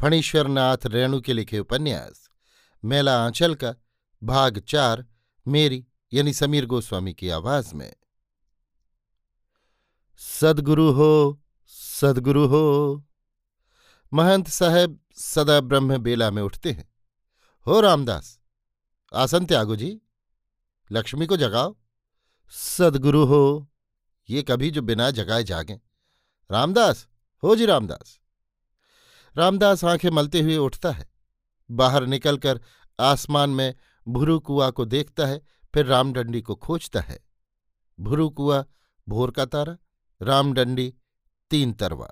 फणीश्वर नाथ रेणु के लिखे उपन्यास, मेला आंचल का, भाग चार, मेरी, यानी समीर गोस्वामी की आवाज़ में। सदगुरु हो सदगुरु हो। महंत साहब सदा ब्रह्म बेला में उठते हैं। हो रामदास, आसन त्यागो जी। लक्ष्मी को जगाओ। सदगुरु हो, ये कभी जो बिना जगाए जागे। रामदास, हो जी रामदास। रामदास आँखें मलते हुए उठता है। बाहर निकलकर आसमान में भुरु कुआ को देखता है, फिर रामडंडी को खोजता है। भुरु कुआ, भोर का तारा, रामडंडी, तीन तरवा।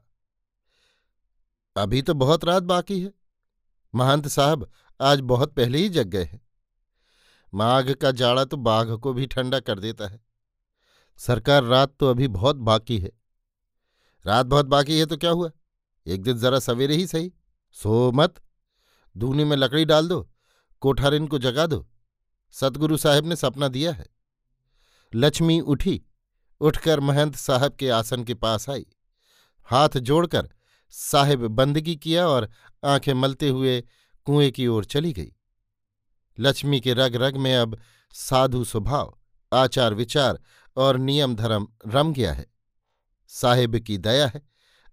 अभी तो बहुत रात बाकी है। महंत साहब, आज बहुत पहले ही जग गए हैं। माघ का जाड़ा तो बाघ को भी ठंडा कर देता है। सरकार रात तो अभी बहुत बाकी है। रात बहुत बाकी है तो क्या हुआ? एक दिन जरा सवेरे ही सही। सो मत, दूनी में लकड़ी डाल दो, कोठारिन को जगा दो। सतगुरु साहब ने सपना दिया है। लक्ष्मी उठी, उठकर महंत साहब के आसन के पास आई। हाथ जोड़कर साहिब बंदगी किया और आँखें मलते हुए कुएँ की ओर चली गई। लक्ष्मी के रग रग में अब साधु स्वभाव, आचार विचार और नियम धर्म रम गया है। साहिब की दया है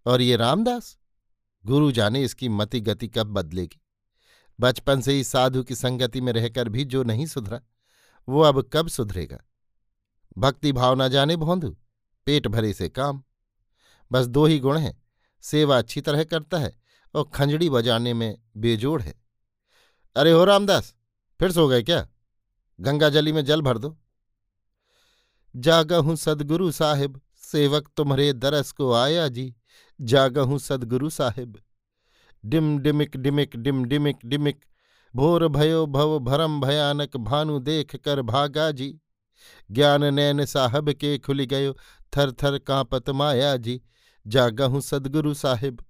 और ये रामदास गुरु जाने इसकी मति गति कब बदलेगी। बचपन से ही साधु की संगति में रहकर भी जो नहीं सुधरा, वो अब कब सुधरेगा? भक्ति भावना जाने भोंदू, पेट भरे से काम। बस दो ही गुण हैं, सेवा अच्छी तरह करता है और खंजड़ी बजाने में बेजोड़ है। अरे हो रामदास, फिर सो गए क्या? गंगा जली में जल भर दो। जागा हूँ सदगुरु साहिब, सेवक तुम्हारे दरस को आया जी। जागहूं सदगुरु साहिब। डिम डिमिक डिमिक डिम डिमिक डिमिक, भोर भयो भव भरम भयानक भानु देख कर भागा जी। ज्ञान नैन साहब के खुल गयो थर थर कांपत माया जी। जागहूं सदगुरु साहिब।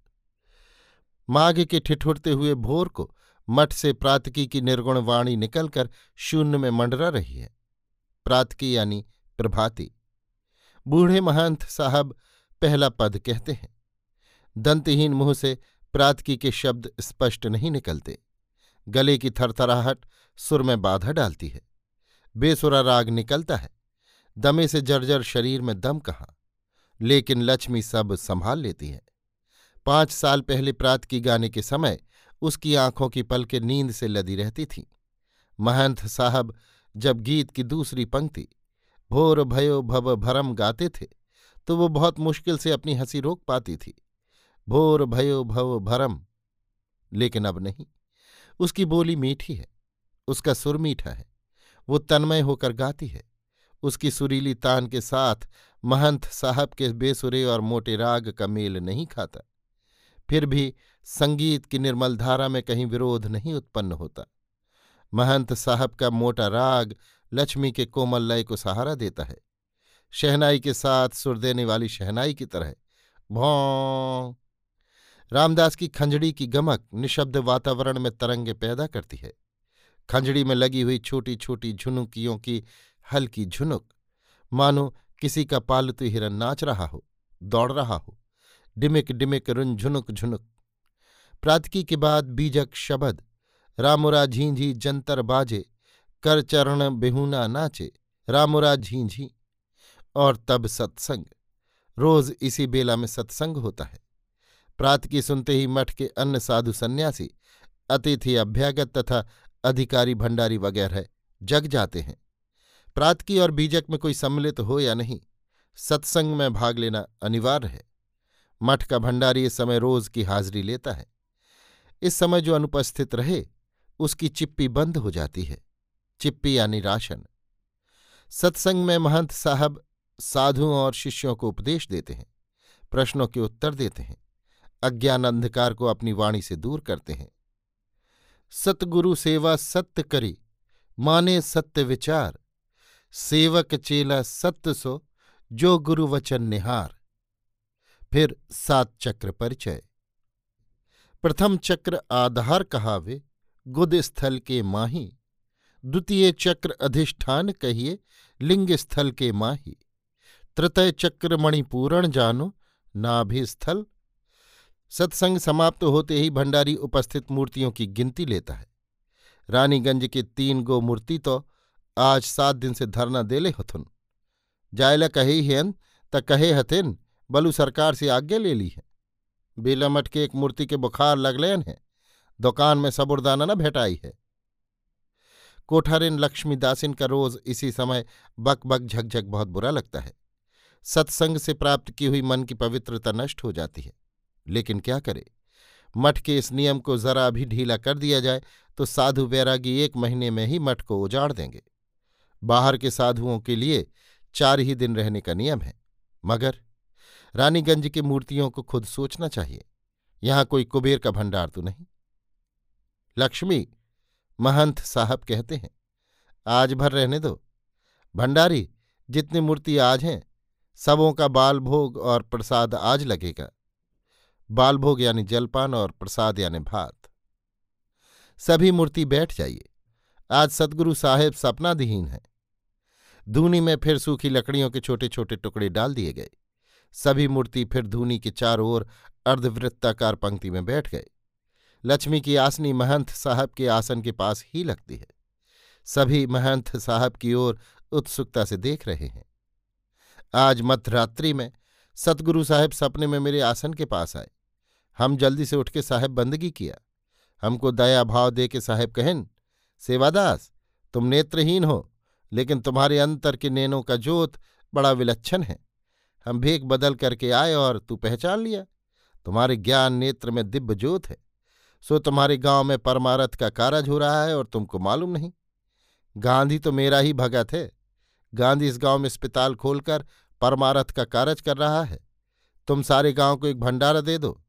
माघ के ठिठुरते हुए भोर को मठ से प्रातकी की निर्गुण वाणी निकलकर शून्य में मंडरा रही है। प्रातकी यानी प्रभाती। बूढ़े महंत साहब पहला पद कहते हैं। दंतहीन मुँह से प्रातकी के शब्द स्पष्ट नहीं निकलते। गले की थरथराहट सुर में बाधा डालती है। बेसुरा राग निकलता है। दमे से जर्जर शरीर में दम कहाँ? लेकिन लक्ष्मी सब संभाल लेती है। पाँच साल पहले प्रात की गाने के समय उसकी आँखों की पलकें नींद से लदी रहती थीं। महंत साहब जब गीत की दूसरी पंक्ति, भोर भयो भव भरम गाते थे तो वो बहुत मुश्किल से अपनी हँसी रोक पाती थी। भोर भयो भव भरम। लेकिन अब नहीं। उसकी बोली मीठी है, उसका सुर मीठा है, वो तन्मय होकर गाती है। उसकी सुरीली तान के साथ महंत साहब के बेसुरे और मोटे राग का मेल नहीं खाता। फिर भी संगीत की निर्मल धारा में कहीं विरोध नहीं उत्पन्न होता। महंत साहब का मोटा राग लक्ष्मी के कोमल लय को सहारा देता है। शहनाई के साथ सुर देने वाली शहनाई की तरह, भौं रामदास की खंजड़ी की गमक निशब्द वातावरण में तरंगे पैदा करती है। खंजड़ी में लगी हुई छोटी छोटी झुनुकियों की हल्की झुनुक। मानो किसी का पालतू हिरन नाच रहा हो, दौड़ रहा हो। डिमिक डिमिक रुन झुनुक झुनुक। प्रातकी के बाद बीजक शबद, रामुरा झींझी जंतर बाजे, कर चरण बेहूना नाचे, रामुरा झींझी। और तब सत्संग। रोज इसी बेला में सत्संग होता है। प्रात की सुनते ही मठ के अन्य साधु सन्यासी, अतिथि अभ्यागत तथा अधिकारी भंडारी वगैरह जग जाते हैं। प्रातकी और बीजक में कोई सम्मिलित हो या नहीं, सत्संग में भाग लेना अनिवार्य है। मठ का भंडारी इस समय रोज की हाजिरी लेता है। इस समय जो अनुपस्थित रहे, उसकी चिप्पी बंद हो जाती है। चिप्पी यानी राशन। सत्संग में महंत साहब साधुओं और शिष्यों को उपदेश देते हैं, प्रश्नों के उत्तर देते हैं। अज्ञान अंधकार को अपनी वाणी से दूर करते हैं। सतगुरु सेवा सत्य करी, माने सत्य विचार। सेवक चेला सत्य सो, जो गुरु वचन निहार। फिर सात चक्र परिचय। प्रथम चक्र आधार कहावे, गुद स्थल के माही। द्वितीय चक्र अधिष्ठान कहिए, लिंग स्थल के माही। तृतय चक्र मणिपूरण जानो नाभिस्थल सत्संग समाप्त होते ही भंडारी उपस्थित मूर्तियों की गिनती लेता है। रानीगंज के तीन गो मूर्ति तो आज सात दिन से धरना देले हथुन। जायला कहे हेन, त कहे हथिन, बलू सरकार से आज्ञा ले ली है। बेलामठ के एक मूर्ति के बुखार लगलेन है। दुकान में सबुरदाना न भेटाई है। कोठारिन लक्ष्मीदासिन का रोज इसी समय बक बक झकझक बहुत बुरा लगता है। सत्संग से प्राप्त की हुई मन की पवित्रता नष्ट हो जाती है। लेकिन क्या करे? मठ के इस नियम को जरा भी ढीला कर दिया जाए तो साधु बैरागी एक महीने में ही मठ को उजाड़ देंगे। बाहर के साधुओं के लिए चार ही दिन रहने का नियम है। मगर रानीगंज की मूर्तियों को खुद सोचना चाहिए। यहाँ कोई कुबेर का भंडार तो नहीं। लक्ष्मी, महंत साहब कहते हैं, आज भर रहने दो। भंडारी, जितनी मूर्ति आज हैं, सबों का बाल भोग और प्रसाद आज लगेगा। बाल भोग यानी जलपान और प्रसाद यानी भात। सभी मूर्ति बैठ जाइए। आज सदगुरु साहेब सपनाधीन है। धूनी में फिर सूखी लकड़ियों के छोटे छोटे टुकड़े डाल दिए गए। सभी मूर्ति फिर धूनी के चारों ओर अर्धवृत्ताकार पंक्ति में बैठ गए। लक्ष्मी की आसनी महंत साहब के आसन के पास ही लगती है। सभी महंत साहब की ओर उत्सुकता से देख रहे हैं। आज मध्यरात्रि में सतगुरु साहब सपने में मेरे आसन के पास आए। हम जल्दी से उठ के साहेब बंदगी किया। हमको दया भाव दे के साहेब कहन सेवादास, तुम नेत्रहीन हो, लेकिन तुम्हारे अंतर के नैनों का जोत बड़ा विलक्षण है। हम भेक बदल करके आए और तू पहचान लिया। तुम्हारे ज्ञान नेत्र में दिव्य जोत है। सो तुम्हारे गाँव में परमारथ का कारज हो रहा है और तुमको मालूम नहीं। गांधी तो मेरा ही भगत है। गांधी इस गाँव में अस्पताल खोलकर परमारथ का कारज कर रहा है। तुम सारे गाँव को एक भंडारा दे दो।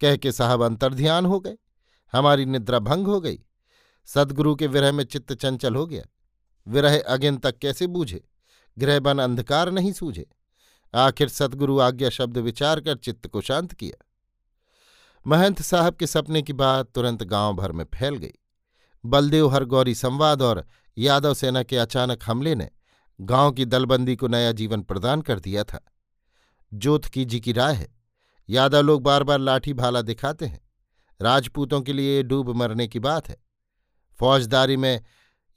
कह के साहब अंतर्ध्यान हो गए। हमारी निद्रा भंग हो गई। सदगुरु के विरह में चित्त चंचल हो गया। विरह अगिन तक कैसे बूझे? गृहबन अंधकार नहीं सूझे। आखिर सदगुरु आज्ञा शब्द विचार कर चित्त को शांत किया। महंत साहब के सपने की बात तुरंत गाँव भर में फैल गई। बलदेव हर गौरी संवाद और यादव सेना के अचानक हमले ने गाँव की दलबंदी को नया जीवन प्रदान कर दिया था। जोत की जी की राय है। यादव लोग बार बार लाठी भाला दिखाते हैं। राजपूतों के लिए डूब मरने की बात है। फौजदारी में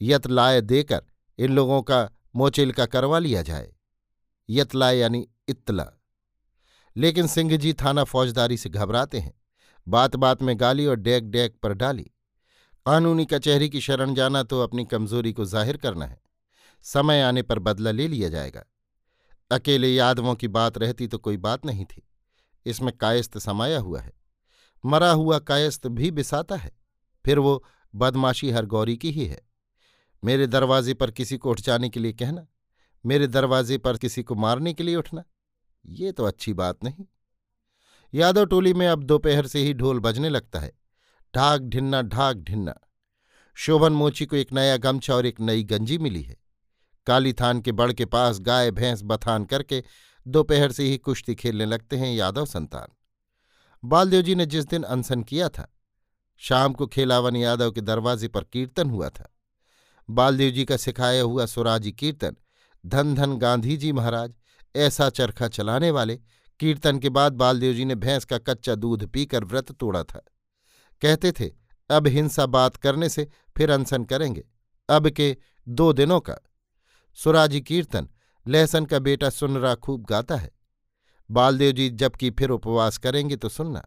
यतलाय देकर इन लोगों का मोचिलका करवा लिया जाए। यतलाय यानी इत्तला। लेकिन सिंह जी थाना फौजदारी से घबराते हैं। बात बात में गाली और डेक डेक पर डाली। कानूनी कचहरी की शरण जाना तो अपनी कमज़ोरी को ज़ाहिर करना है। समय आने पर बदला ले लिया जाएगा। अकेले यादवों की बात रहती तो कोई बात नहीं थी। इसमें कायस्थ समाया हुआ है। मरा हुआ कायस्थ भी बिसाता है। फिर वो बदमाशी हर गौरी की ही है। मेरे दरवाजे पर किसी को उठ जाने के लिए कहना, मेरे दरवाजे पर किसी को मारने के लिए उठना, ये तो अच्छी बात नहीं। यादव टोली में अब दोपहर से ही ढोल बजने लगता है। ढाक ढिन्ना ढाक ढिन्ना। शोभन मोची को एक नया गमछा और एक नई गंजी मिली है। काली थान के बड़ के पास गाय, भैंस बथान करके दोपहर से ही कुश्ती खेलने लगते हैं यादव संतान। बालदेव जी ने जिस दिन अनशन किया था, शाम को खेलावन यादव के दरवाजे पर कीर्तन हुआ था। बालदेव जी का सिखाया हुआ सुराजी कीर्तन धन धन गांधी जी महाराज, ऐसा चरखा चलाने वाले, कीर्तन के बाद बालदेव जी ने भैंस का कच्चा दूध पीकर व्रत तोड़ा था। कहते थे, अब हिंसा बात करने से फिर अनशन करेंगे, अब के दो दिनों का। सुराजी कीर्तन लहसन का बेटा सुनरा खूब गाता है। बालदेव जी जबकि फिर उपवास करेंगे तो सुनना,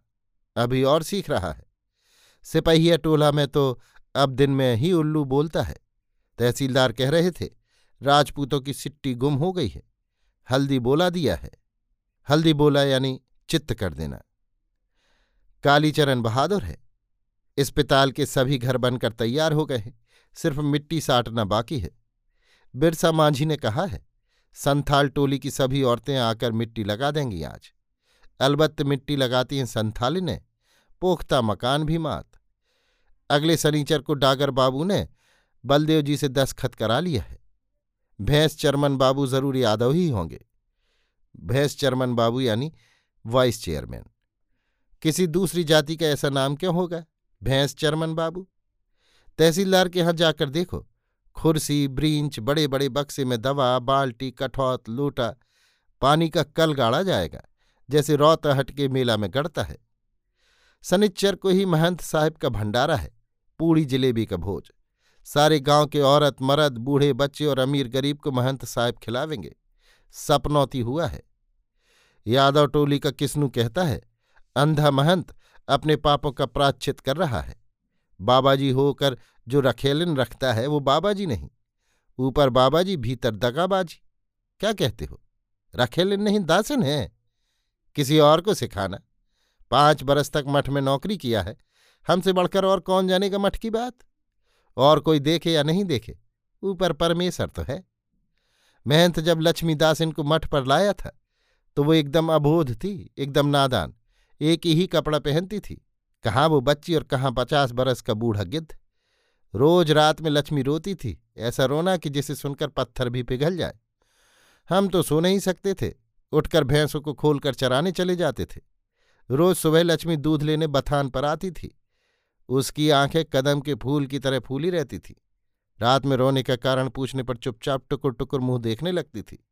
अभी और सीख रहा है। सिपहिया टोला में तो अब दिन में ही उल्लू बोलता है। तहसीलदार कह रहे थे, राजपूतों की सिट्टी गुम हो गई है, हल्दी बोला दिया है। हल्दी बोला यानी चित्त कर देना। कालीचरण बहादुर है। पिताल के सभी घर बनकर तैयार हो गए हैं, सिर्फ़ मिट्टी साटना बाकी है। बिरसा मांझी ने कहा है संथाल टोली की सभी औरतें आकर मिट्टी लगा देंगी आज। अलबत्त मिट्टी लगाती हैं संथाली ने पोख्ता मकान भी मात। अगले सनीचर को डागर बाबू ने बलदेव जी से दस्खत करा लिया है। भैंस चरमन बाबू ज़रूर यादव ही होंगे। भैंस चरमन बाबू यानी वाइस चेयरमैन। किसी दूसरी जाति का ऐसा नाम क्यों होगा? भैंस चरमन बाबू। तहसीलदार के यहाँ जाकर देखो। खुरसी, ब्रींच बड़े बड़े बक्से में दवा, बाल्टी, कठौत, लोटा, पानी का कल गाड़ा जाएगा, जैसे रौतहट के मेला में गड़ता है। सनिच्चर को ही महंत साहब का भंडारा है पूड़ी जलेबी का भोज। सारे गाँव के औरत, मर्द, बूढ़े बच्चे और अमीर गरीब को महंत साहब खिलावेंगे। सपनौती हुआ है। यादव टोली का किस्नू कहता है, अंधा महंत अपने पापों का प्राच्छित कर रहा है। बाबाजी होकर जो रखेलन रखता है वो बाबाजी नहीं। ऊपर बाबाजी, भीतर दगाबाजी। क्या कहते हो? रखेलन नहीं, दासन है। किसी और को सिखाना। पाँच बरस तक मठ में नौकरी किया है। हमसे बढ़कर और कौन जानेगा मठ की बात? और कोई देखे या नहीं देखे? ऊपर परमेश्वर तो है। महंत जब लक्ष्मीदास इनको मठ पर लाया था तो वो एकदम अबोध थी, एकदम नादान। एक ही कपड़ा पहनती थी। कहाँ वो बच्ची और कहाँ पचास बरस का बूढ़ा गिद्ध? रोज रात में लक्ष्मी रोती थी, ऐसा रोना कि जिसे सुनकर पत्थर भी पिघल जाए। हम तो सो नहीं सकते थे, उठकर भैंसों को खोलकर चराने चले जाते थे। रोज सुबह लक्ष्मी दूध लेने बथान पर आती थी। उसकी आँखें कदम के फूल की तरह फूली रहती थी। रात में रोने का कारण पूछने पर चुपचाप टुकुर टुकुर मुँह देखने लगती थी।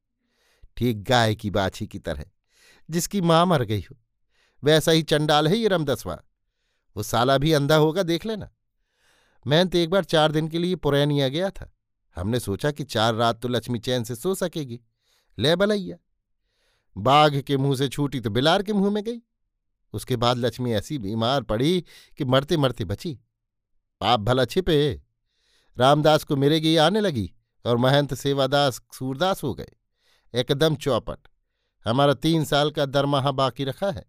ठीक गाय की बाछी की तरह, जिसकी माँ मर गई हो। वैसा ही चंडाल है ये रमदसवा। वो साला भी अंधा होगा देख लेना। मैं तो एक बार चार दिन के लिए पुरैनिया गया था। हमने सोचा कि चार रात तो लक्ष्मी चैन से सो सकेगी। ले बलैया। बाघ के मुँह से छूटी तो बिलार के मुँह में गई। उसके बाद लक्ष्मी ऐसी बीमार पड़ी कि मरते मरते बची। पाप भला छिपे। रामदास को मेरे गई आने लगी और महंत सेवादास सूरदास हो गए। एकदम चौपट। हमारा तीन साल का दरमाहा बाकी रखा है।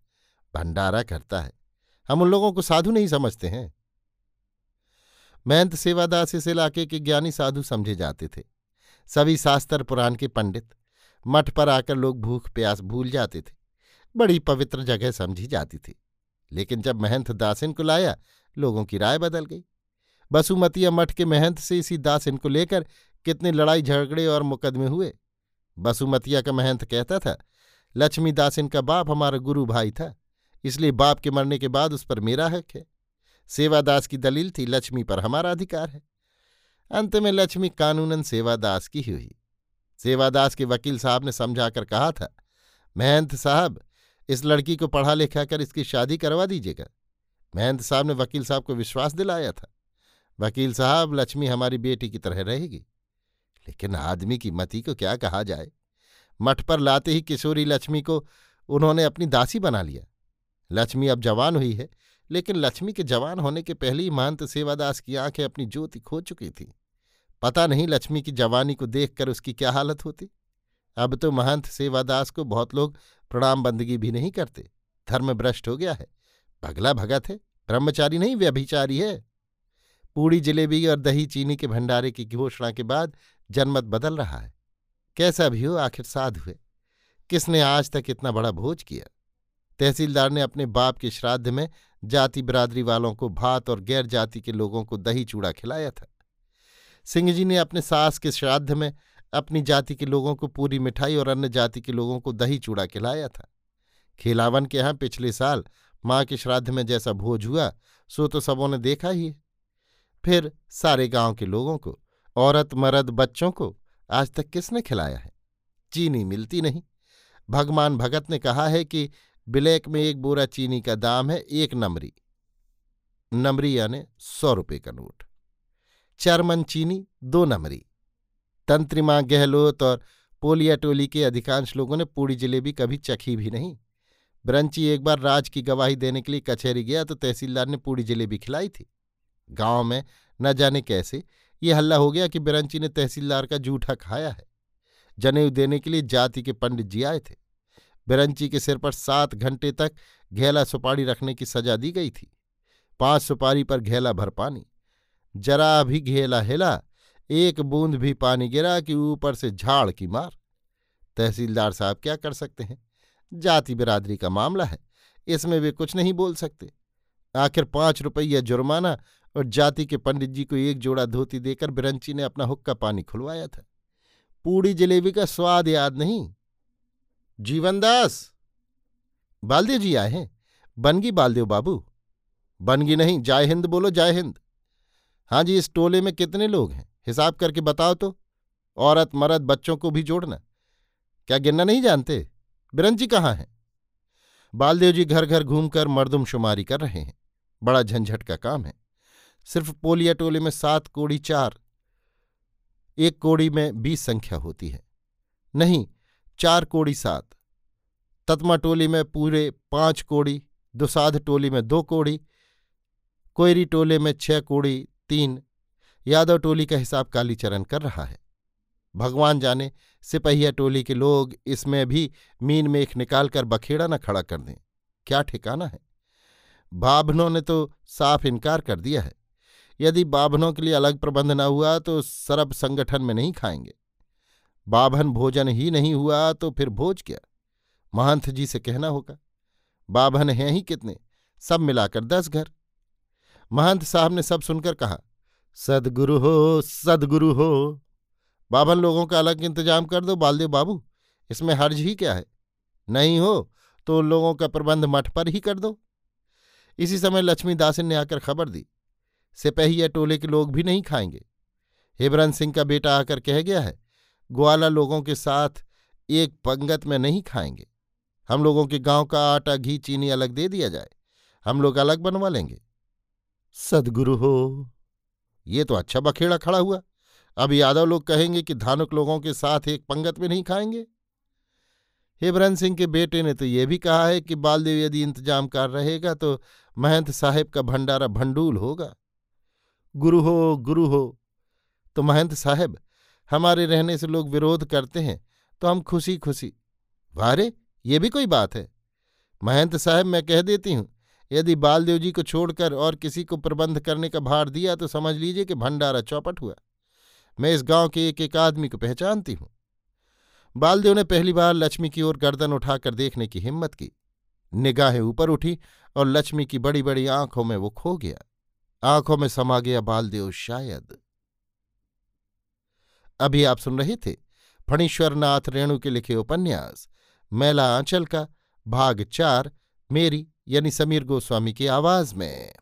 भंडारा करता है। हम उन लोगों को साधु नहीं समझते हैं। महंत सेवादास इस इलाके के ज्ञानी साधु समझे जाते थे। सभी शास्त्र पुराण के पंडित, मठ पर आकर लोग भूख प्यास भूल जाते थे। बड़ी पवित्र जगह समझी जाती थी। लेकिन जब महंत दासिन को लाया, लोगों की राय बदल गई। बसुमतिया मठ के महंत से इसी दासिन को लेकर कितने लड़ाई झगड़े और मुकदमे हुए। बसुमतिया का महंत कहता था, लक्ष्मी दासिन का बाप हमारा गुरु भाई था, इसलिए बाप के मरने के बाद उस पर मेरा हक है। सेवादास की दलील थी, लक्ष्मी पर हमारा अधिकार है। अंत में लक्ष्मी कानूनन सेवादास की ही हुई। सेवादास के वकील साहब ने समझाकर कहा था, महंत साहब, इस लड़की को पढ़ा लिखा कर इसकी शादी करवा दीजिएगा। महंत साहब ने वकील साहब को विश्वास दिलाया था। वकील साहब, लक्ष्मी हमारी बेटी की तरह रहेगी। लेकिन आदमी की मति को क्या कहा जाए? मठ पर लाते ही किशोरी लक्ष्मी को उन्होंने अपनी दासी बना लिया। लक्ष्मी अब जवान हुई है लेकिन लक्ष्मी के जवान होने के पहले ही महंत सेवादास की आँखें अपनी ज्योति खो चुकी थीं। पता नहीं लक्ष्मी की जवानी को देखकर उसकी क्या हालत होती। अब तो महंत सेवादास को बहुत लोग प्रणाम बंदगी भी नहीं करते। धर्म भ्रष्ट हो गया है। भगला भगत है। ब्रह्मचारी नहीं, व्यभिचारी है। पूड़ी जलेबी और दही चीनी के भंडारे की घोषणा के बाद जनमत बदल रहा है। कैसा भी हो, आखिर साध हुए। किसने आज तक इतना बड़ा भोज किया? तहसीलदार ने अपने बाप के श्राद्ध में जाति बिरादरी वालों को भात और गैर जाति के लोगों को दही चूड़ा खिलाया था। सिंह जी ने अपने सास के श्राद्ध में अपनी जाति के लोगों को पूरी मिठाई और अन्य जाति के लोगों को दही चूड़ा खिलाया था। खिलावन के यहाँ पिछले साल माँ के श्राद्ध में जैसा भोज हुआ, सो तो सबों ने देखा ही फिर सारे गाँव के लोगों को, औरत, मर्द, बच्चों को आज तक किसने खिलाया है? चीनी मिलती नहीं। भगवान भगत ने कहा है कि ब्लैक में एक बोरा चीनी का दाम है, एक नमरी। नमरी यानी सौ रुपये का नोट। चरमन चीनी, दो नमरी। तंत्रिमा गहलोत और पोलिया टोली के अधिकांश लोगों ने पूड़ी जलेबी कभी चखी भी नहीं। ब्रंची एक बार राज की गवाही देने के लिए कचहरी गया तो तहसीलदार ने पूड़ी जलेबी खिलाई थी। गाँव में न जाने कैसे ये हल्ला हो गया कि बिरंची ने तहसीलदार का जूठा खाया है। जनेऊ देने के लिए जाति के पंडित जी आए थे। बिरंची के सिर पर सात घंटे तक घेला सुपारी रखने की सजा दी गई थी। पाँच सुपारी पर घेला भर पानी। जरा भी घेला हिला, एक बूंद भी पानी गिरा कि ऊपर से झाड़ की मार। तहसीलदार साहब क्या कर सकते हैं? जाति बिरादरी का मामला है, इसमें वे कुछ नहीं बोल सकते। आखिर पाँच रुपया जुर्माना और जाति के पंडित जी को एक जोड़ा धोती देकर बिरंची ने अपना हुक्का पानी खुलवाया था। पूड़ी जलेबी का स्वाद याद नहीं। जीवनदास बालदेव जी आए हैं। बनगी बालदेव बाबू। बनगी नहीं, जय हिंद बोलो, जय हिंद। हाँ जी, इस टोले में कितने लोग हैं? हिसाब करके बताओ तो। औरत, मर्द, बच्चों को भी जोड़ना। क्या गिनना नहीं जानते? बिरंजी कहाँ हैं? बालदेव जी घर घर घूमकर मर्दमशुमारी कर रहे हैं। बड़ा झंझट का काम है। सिर्फ़ पोलिया टोले में सात कोड़ी चार। एक कोड़ी में बीस संख्या होती है। नहीं चार कोड़ी सात। ततमा टोली में पूरे पाँच कोड़ी, दुसाध टोली में दो कोड़ी, कोयरी टोले में छह कोड़ी, तीन। यादव टोली का हिसाब कालीचरण कर रहा है। भगवान जाने सिपहिया टोली के लोग इसमें भी मीन मेख निकालकर बखेड़ा न खड़ा कर दें। क्या ठिकाना है? बाभनों ने तो साफ़ इनकार कर दिया है। यदि बाभनों के लिए अलग प्रबंध न हुआ तो सरब संगठन में नहीं खाएँगे। बाभन भोजन ही नहीं हुआ तो फिर भोज क्या? महंत जी से कहना होगा। बाभन हैं ही कितने? सब मिलाकर दस घर। महंत साहब ने सब सुनकर कहा, सदगुरु हो सदगुरु हो। बाभन लोगों का अलग इंतज़ाम कर दो बालदेव बाबू, इसमें हर्ज ही क्या है? नहीं हो तो उन लोगों का प्रबंध मठ पर ही कर दो। इसी समय लक्ष्मी दासिन ने आकर खबर दी, सिपहिया टोले के लोग भी नहीं खाएँगे। हिबरन सिंह का बेटा आकर कह गया है ग्वाला लोगों के साथ एक पंगत में नहीं खाएँगे। हम लोगों के गाँव का आटा घी चीनी अलग दे दिया जाए। हम लोग अलग बनवा लेंगे। सदगुरु हो। ये तो अच्छा बखेड़ा खड़ा हुआ। अब यादव लोग कहेंगे कि धानुक लोगों के साथ एक पंगत में नहीं खाएँगे। हिबरन सिंह के बेटे ने तो ये भी कहा है कि बालदेव यदि इंतज़ाम कर रहेगा तो महंत साहेब का भंडारा भंडूल होगा। गुरु हो गुरु हो। तो महंत साहब हमारे रहने से लोग विरोध करते हैं तो हम खुशी खुशी वारे, ये भी कोई बात है। महंत साहब, मैं कह देती हूँ, यदि बालदेव जी को छोड़कर और किसी को प्रबंध करने का भार दिया तो समझ लीजिए कि भंडारा चौपट हुआ। मैं इस गाँव के एक एक आदमी को पहचानती हूँ। बालदेव ने पहली बार लक्ष्मी की ओर गर्दन उठाकर देखने की हिम्मत की। निगाहें ऊपर उठी और लक्ष्मी की बड़ी बड़ी आँखों में वो खो गया। आँखों में समा गया बालदेव शायद। अभी आप सुन रहे थे फणीश्वरनाथ रेणु के लिखे उपन्यास, मैला आंचल का, भाग चार, मेरी यानी समीर गोस्वामी की आवाज़ में।